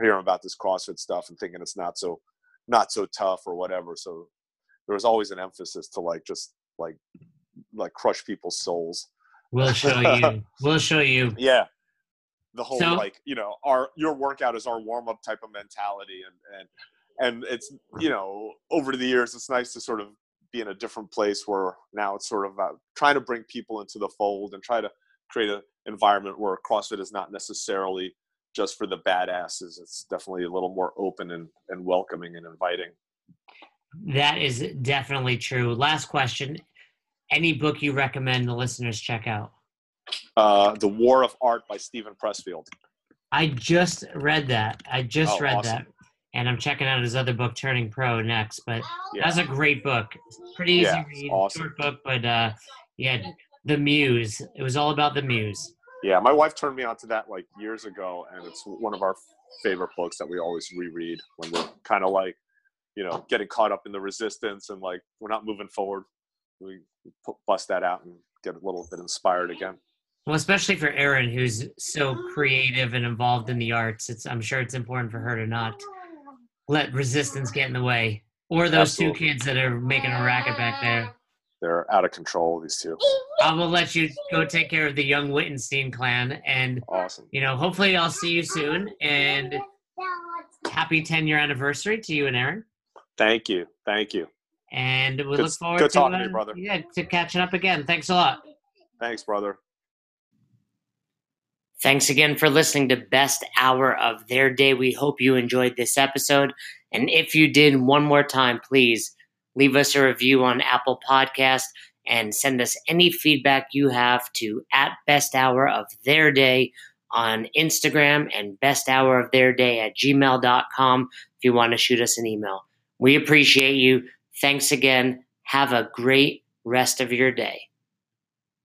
hearing about this CrossFit stuff and thinking it's not so not so tough or whatever. So there was always an emphasis to like just like like crush people's souls. We'll show you. we'll show you. Yeah the whole so, like you know our your workout is our warm up type of mentality and and and it's you know over the years it's nice to sort of be in a different place where now it's sort of about trying to bring people into the fold and try to create an environment where CrossFit is not necessarily just for the badasses. It's definitely a little more open and, and welcoming and inviting. That is definitely true. Last question. Any book you recommend the listeners check out? uh, The War of Art by Steven Pressfield. I just read that. I just oh, read awesome. that. And I'm checking out his other book, Turning Pro, next. But yeah. that's a great book. Pretty easy yeah, read, awesome. short book, but uh, yeah, the Muse. It was all about the Muse. Yeah, my wife turned me on to that like years ago, and it's one of our favorite books that we always reread when we're kind of like, you know, getting caught up in the resistance and like we're not moving forward. We bust that out and get a little bit inspired again. Well, especially for Erin, who's so creative and involved in the arts, it's I'm sure it's important for her to not let resistance get in the way. Or those Absolutely. two kids that are making a racket back there. They're out of control, these two. I will let you go take care of the young Wittenstein clan and awesome. You know, hopefully I'll see you soon and happy 10 year anniversary to you and Erin. Thank you. Thank you. And we good, look forward good to, talking uh, to you, brother. Yeah, to catching up again. Thanks a lot. Thanks, brother. Thanks again for listening to Best Hour of Their Day. We hope you enjoyed this episode. And if you did, one more time, please leave us a review on Apple Podcast and send us any feedback you have to at Best Hour of Their Day on Instagram and best hour of their day at gmail.com if you want to shoot us an email. We appreciate you. Thanks again. Have a great rest of your day.